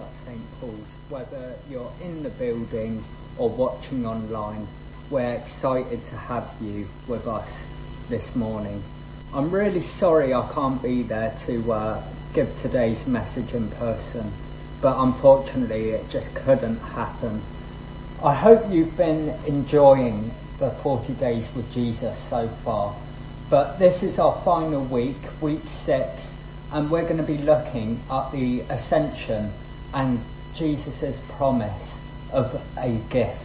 at St. Paul's, whether you're in the building or watching online. We're excited to have you with us this morning. I'm really sorry I can't be there to uh, give today's message in person, but unfortunately it just couldn't happen. I hope you've been enjoying the 40 days with Jesus so far, but this is our final week, week six, and we're going to be looking at the ascension and Jesus' promise of a gift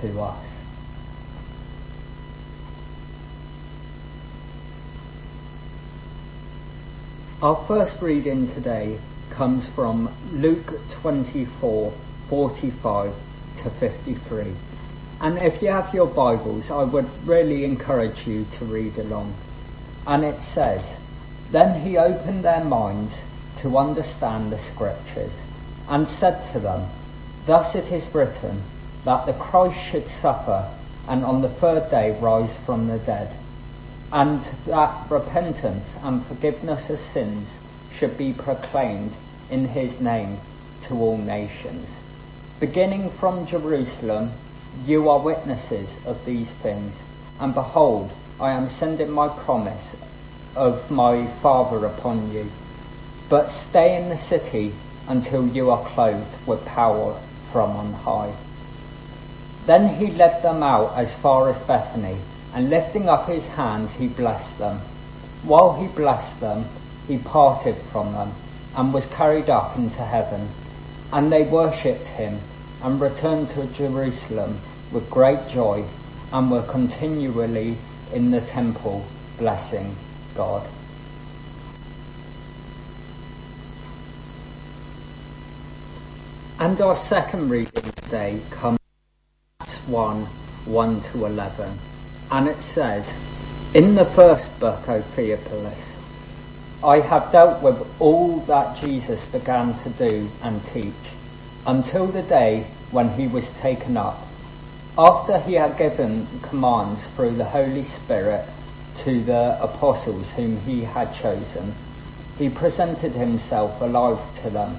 to us. Our first reading today comes from Luke 24 45 to 53. And if you have your Bibles, I would really encourage you to read along. And it says, Then he opened their minds to understand the Scriptures, and said to them, Thus it is written, that the Christ should suffer, and on the third day rise from the dead and that repentance and forgiveness of sins should be proclaimed in his name to all nations. Beginning from Jerusalem, you are witnesses of these things, and behold, I am sending my promise of my Father upon you. But stay in the city until you are clothed with power from on high. Then he led them out as far as Bethany and lifting up his hands, he blessed them. While he blessed them, he parted from them and was carried up into heaven. And they worshipped him and returned to Jerusalem with great joy and were continually in the temple blessing God. And our second reading today comes from 1 1 to 11 and it says, In the first book, O Theophilus, I have dealt with all that Jesus began to do and teach, until the day when he was taken up, after he had given commands through the Holy Spirit to the apostles whom he had chosen. He presented himself alive to them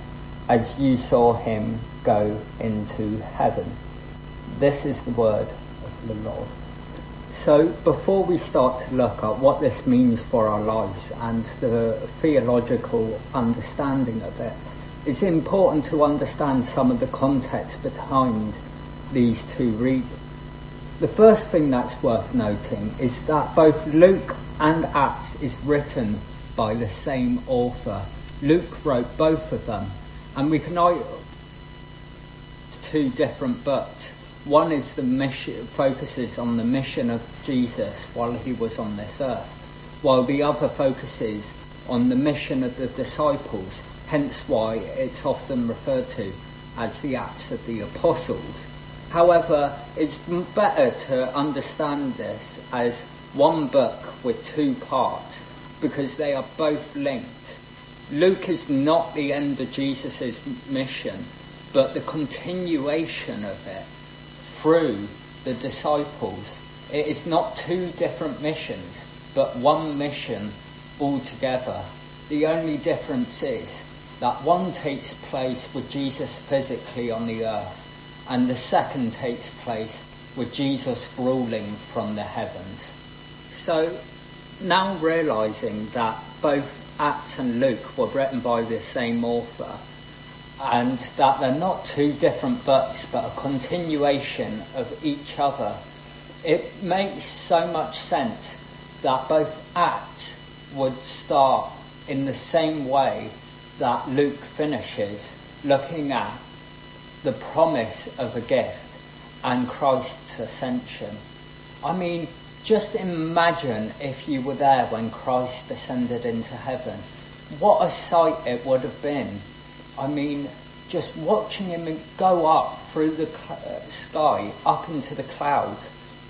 as you saw him go into heaven. This is the word of the Lord. So before we start to look at what this means for our lives and the theological understanding of it, it's important to understand some of the context behind these two readings. The first thing that's worth noting is that both Luke and Acts is written by the same author. Luke wrote both of them, and we can two different books one is the mission, focuses on the mission of Jesus while he was on this earth, while the other focuses on the mission of the disciples, hence why it's often referred to as the Acts of the Apostles. However, it's better to understand this as one book with two parts because they are both linked. Luke is not the end of Jesus' mission but the continuation of it through the disciples. It is not two different missions, but one mission altogether. The only difference is that one takes place with Jesus physically on the earth, and the second takes place with Jesus ruling from the heavens. So now realizing that both Acts and Luke were written by the same author, and that they're not two different books but a continuation of each other, it makes so much sense that both Acts would start in the same way that Luke finishes, looking at the promise of a gift and Christ's ascension. I mean, just imagine if you were there when Christ ascended into heaven. What a sight it would have been. I mean, just watching him go up through the uh, sky, up into the clouds.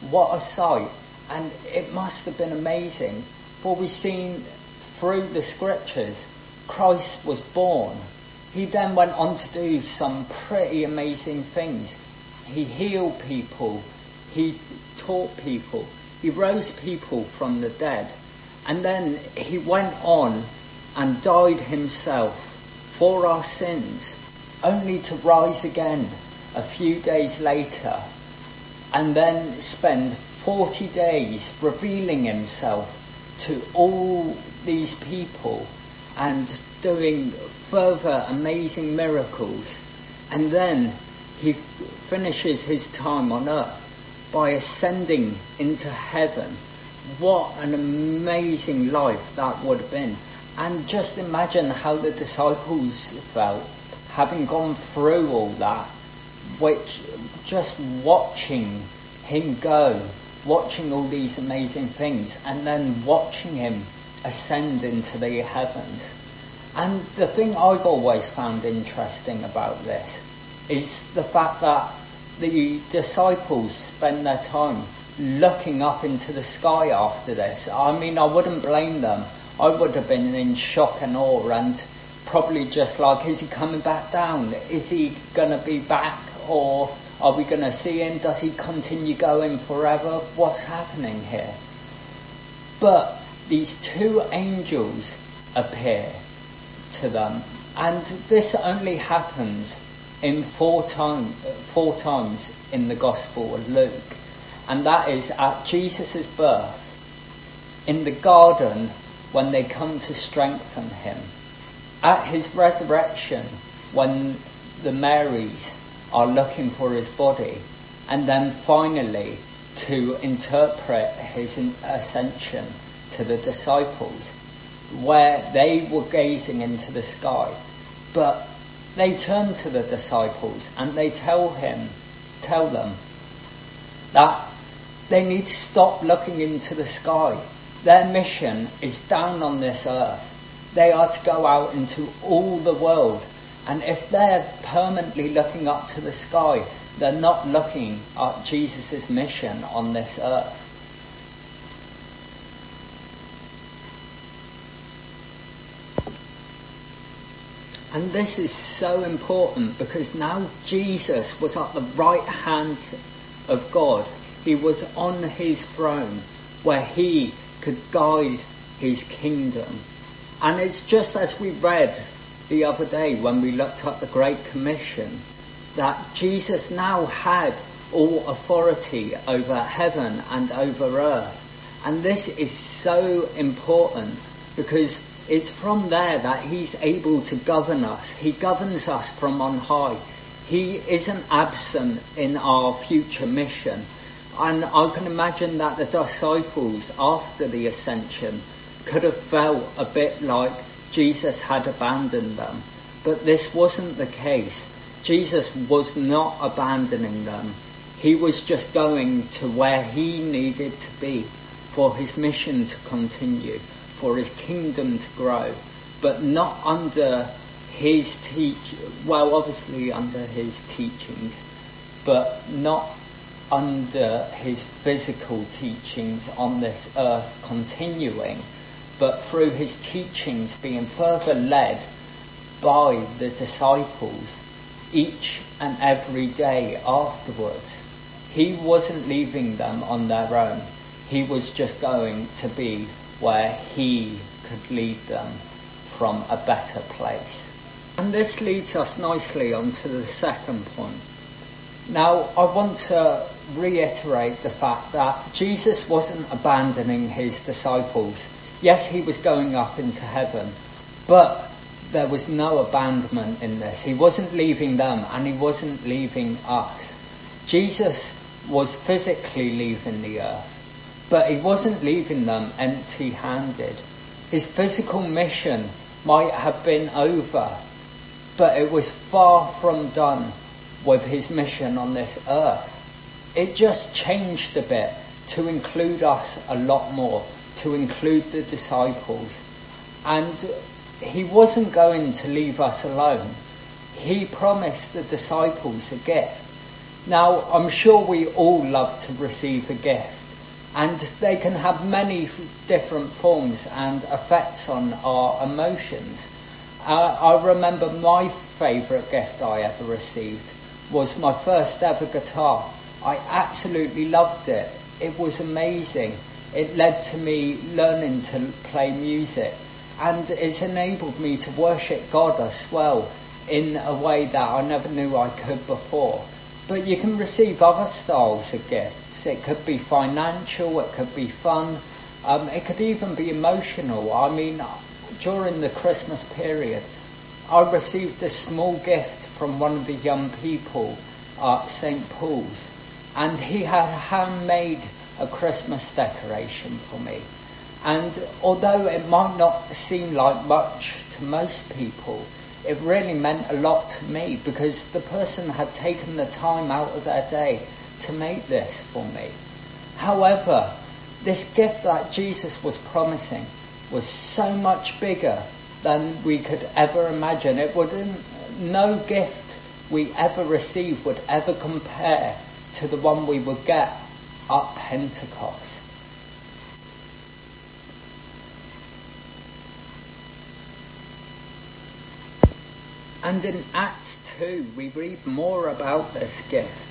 What a sight. And it must have been amazing. For we've seen through the scriptures, Christ was born. He then went on to do some pretty amazing things. He healed people. He taught people. He rose people from the dead. And then he went on and died himself for our sins, only to rise again a few days later and then spend 40 days revealing himself to all these people and doing further amazing miracles. And then he finishes his time on earth by ascending into heaven. What an amazing life that would have been. And just imagine how the disciples felt having gone through all that, which just watching him go, watching all these amazing things, and then watching him ascend into the heavens. And the thing I've always found interesting about this is the fact that the disciples spend their time looking up into the sky after this. I mean, I wouldn't blame them. I would have been in shock and awe and probably just like, is he coming back down? Is he going to be back or are we going to see him? Does he continue going forever? What's happening here? But these two angels appear to them and this only happens in four, time, four times in the Gospel of Luke, and that is at Jesus' birth, in the garden when they come to strengthen him, at his resurrection when the Marys are looking for his body, and then finally to interpret his ascension to the disciples, where they were gazing into the sky, but they turn to the disciples and they tell him, tell them that they need to stop looking into the sky. Their mission is down on this earth. They are to go out into all the world. And if they're permanently looking up to the sky, they're not looking at Jesus' mission on this earth. And this is so important because now Jesus was at the right hand of God. He was on his throne where he could guide his kingdom. And it's just as we read the other day when we looked at the Great Commission that Jesus now had all authority over heaven and over earth. And this is so important because it's from there that he's able to govern us. He governs us from on high. He isn't absent in our future mission. And I can imagine that the disciples after the ascension could have felt a bit like Jesus had abandoned them. But this wasn't the case. Jesus was not abandoning them. He was just going to where he needed to be for his mission to continue for his kingdom to grow, but not under his teach. Well, obviously under his teachings, but not under his physical teachings on this earth continuing, but through his teachings being further led by the disciples each and every day afterwards. He wasn't leaving them on their own. He was just going to be where he could lead them from a better place. And this leads us nicely on to the second point. Now, I want to reiterate the fact that Jesus wasn't abandoning his disciples. Yes, he was going up into heaven, but there was no abandonment in this. He wasn't leaving them and he wasn't leaving us. Jesus was physically leaving the earth, but he wasn't leaving them empty handed. His physical mission might have been over, but it was far from done with his mission on this earth. It just changed a bit to include us a lot more, to include the disciples. And he wasn't going to leave us alone. He promised the disciples a gift. Now, I'm sure we all love to receive a gift, and they can have many different forms and effects on our emotions. Uh, I remember my favourite gift I ever received was my first ever guitar. I absolutely loved it. It was amazing. It led to me learning to play music and it's enabled me to worship God as well in a way that I never knew I could before. But you can receive other styles of It could be financial, it could be fun, um, it could even be emotional. I mean, during the Christmas period, I received a small gift from one of the young people at St. Paul's, and he had handmade a Christmas decoration for me. And although it might not seem like much to most people, it really meant a lot to me because the person had taken the time out of their day to make this for me. However, this gift that Jesus was promising was so much bigger than we could ever imagine. It wouldn't, no gift we ever receive would ever compare to the one we would get at Pentecost. And in Acts 2, we read more about this gift.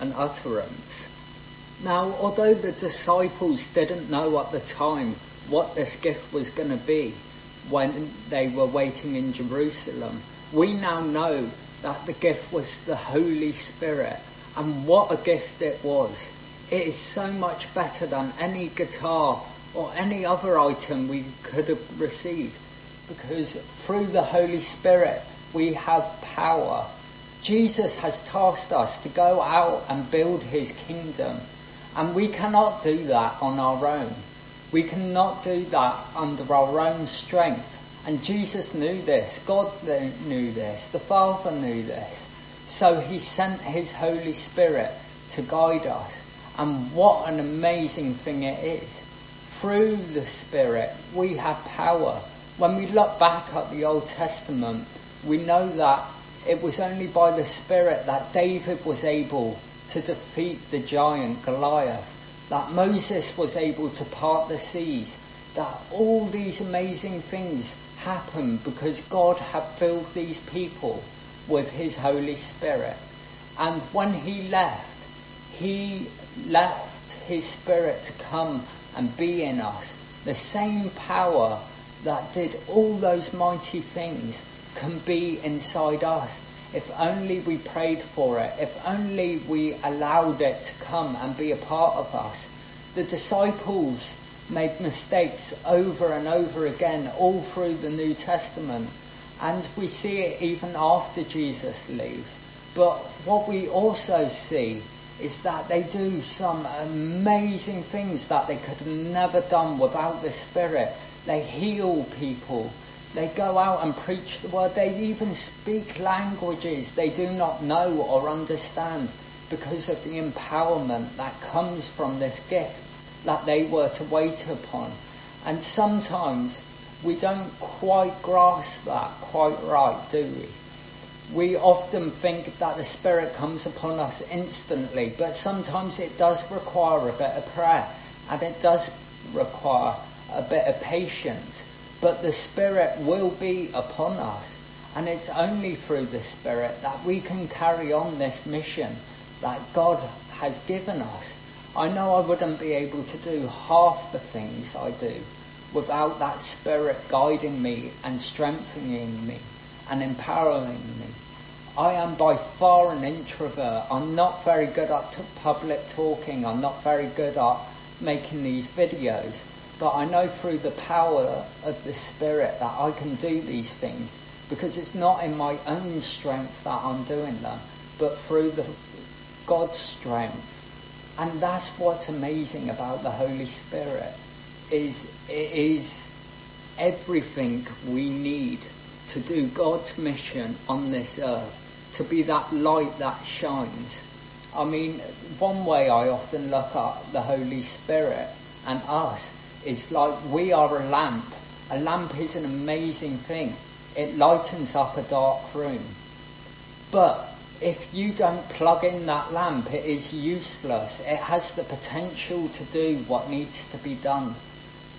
an utterance. Now, although the disciples didn't know at the time what this gift was going to be when they were waiting in Jerusalem, we now know that the gift was the Holy Spirit. And what a gift it was. It is so much better than any guitar or any other item we could have received because through the Holy Spirit we have power. Jesus has tasked us to go out and build his kingdom, and we cannot do that on our own. We cannot do that under our own strength. And Jesus knew this, God knew this, the Father knew this. So he sent his Holy Spirit to guide us. And what an amazing thing it is. Through the Spirit, we have power when we look back at the Old Testament, we know that it was only by the Spirit that David was able to defeat the giant Goliath, that Moses was able to part the seas, that all these amazing things happened because God had filled these people with his Holy Spirit. And when he left, he left his Spirit to come and be in us. The same power that did all those mighty things can be inside us. If only we prayed for it, if only we allowed it to come and be a part of us. The disciples made mistakes over and over again all through the New Testament. And we see it even after Jesus leaves. But what we also see is that they do some amazing things that they could have never done without the Spirit they heal people. They go out and preach the word. They even speak languages they do not know or understand because of the empowerment that comes from this gift that they were to wait upon. And sometimes we don't quite grasp that quite right, do we? We often think that the Spirit comes upon us instantly, but sometimes it does require a bit of prayer and it does require a bit of patience. But the Spirit will be upon us, and it's only through the Spirit that we can carry on this mission that God has given us. I know I wouldn't be able to do half the things I do without that Spirit guiding me and strengthening me and empowering me. I am by far an introvert. I'm not very good at public talking. I'm not very good at making these videos. But I know through the power of the Spirit that I can do these things because it's not in my own strength that I'm doing them, but through the God's strength. And that's what's amazing about the Holy Spirit is it is everything we need to do God's mission on this earth, to be that light that shines. I mean, one way I often look at the Holy Spirit and us is like we are a lamp. A lamp is an amazing thing. It lightens up a dark room. But if you don't plug in that lamp, it is useless. It has the potential to do what needs to be done.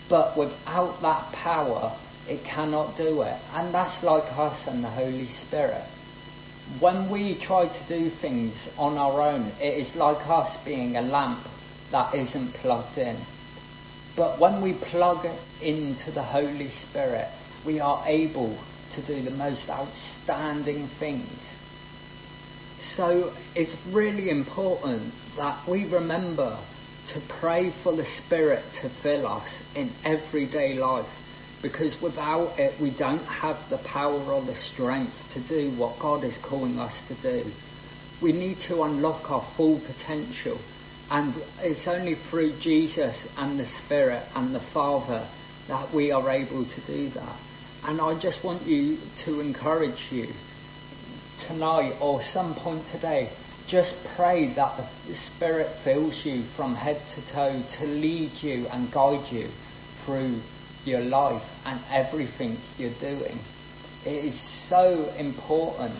But without that power, it cannot do it. And that's like us and the Holy Spirit. When we try to do things on our own, it is like us being a lamp that isn't plugged in. But when we plug into the Holy Spirit, we are able to do the most outstanding things so it's really important that we remember to pray for the Spirit to fill us in everyday life because without it we don't have the power or the strength to do what God is calling us to do. We need to unlock our full potential and it's only through Jesus and the Spirit and the Father that we are able to do that. And I just want you to encourage you tonight or some point today, just pray that the Spirit fills you from head to toe to lead you and guide you through your life and everything you're doing. It is so important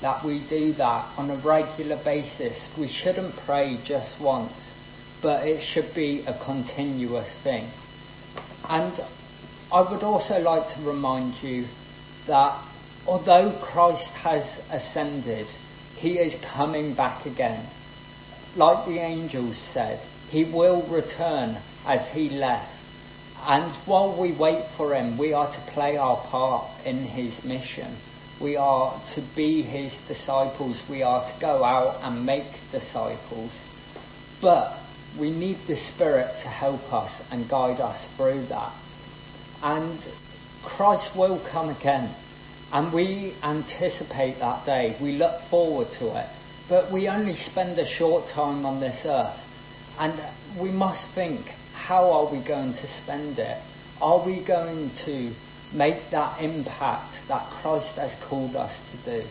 that we do that on a regular basis. We shouldn't pray just once, but it should be a continuous thing. And I would also like to remind you that although Christ has ascended, he is coming back again. Like the angels said, he will return as he left. And while we wait for him, we are to play our part in his mission. We are to be his disciples. We are to go out and make disciples. But we need the Spirit to help us and guide us through that. And Christ will come again. And we anticipate that day. We look forward to it. But we only spend a short time on this earth. And we must think, how are we going to spend it? Are we going to make that impact that Christ has called us to do?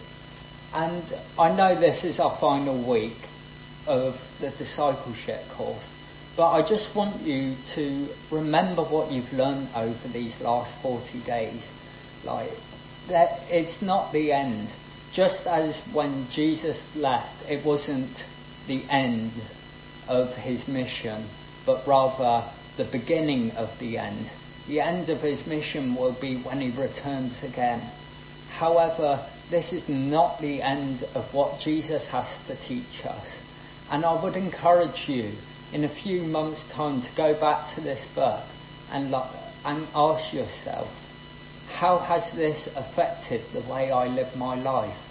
And I know this is our final week of the discipleship course, but I just want you to remember what you've learned over these last 40 days. Like, that it's not the end. Just as when Jesus left, it wasn't the end of his mission, but rather the beginning of the end. The end of his mission will be when he returns again. However, this is not the end of what Jesus has to teach us. And I would encourage you in a few months' time to go back to this book and, and ask yourself, how has this affected the way I live my life?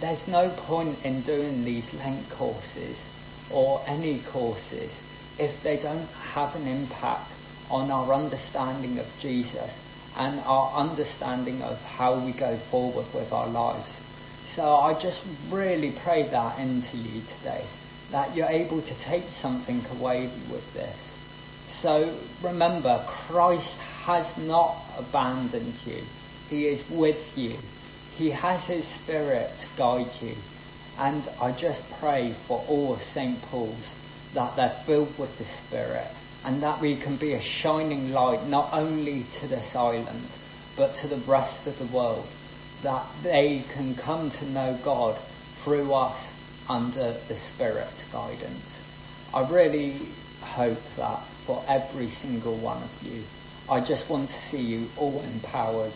There's no point in doing these Lent courses or any courses if they don't have an impact on our understanding of Jesus and our understanding of how we go forward with our lives. So I just really pray that into you today, that you're able to take something away with this. So remember, Christ has not abandoned you. He is with you. He has His Spirit to guide you. And I just pray for all of St. Paul's that they're filled with the Spirit and that we can be a shining light not only to this island but to the rest of the world. That they can come to know God through us under the Spirit's guidance. I really hope that for every single one of you, I just want to see you all empowered.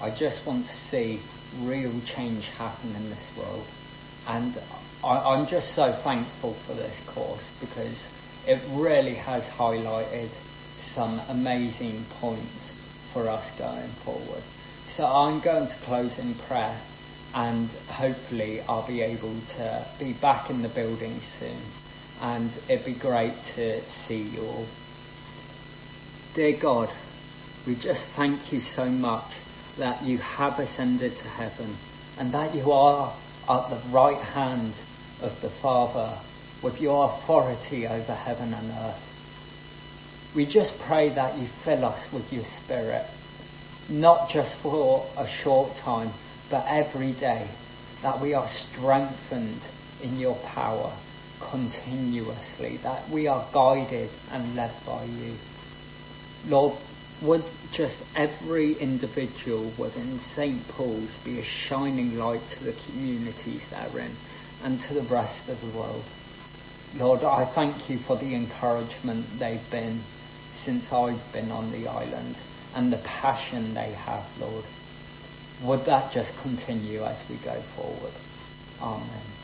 I just want to see real change happen in this world. And I, am just so thankful for this course because it really has highlighted some amazing points for us going forward. So I'm going to close in prayer and hopefully I'll be able to be back in the building soon and it'd be great to see you all. Dear God, we just thank you so much that you have ascended to heaven and that you are at the right hand of the Father with your authority over heaven and earth. We just pray that you fill us with your Spirit, not just for a short time, but every day, that we are strengthened in your power continuously, that we are guided and led by you. Lord, would just every individual within St. Paul's be a shining light to the communities they're in and to the rest of the world. Lord, I thank you for the encouragement they've been since I've been on the island and the passion they have, Lord. Would that just continue as we go forward? Amen.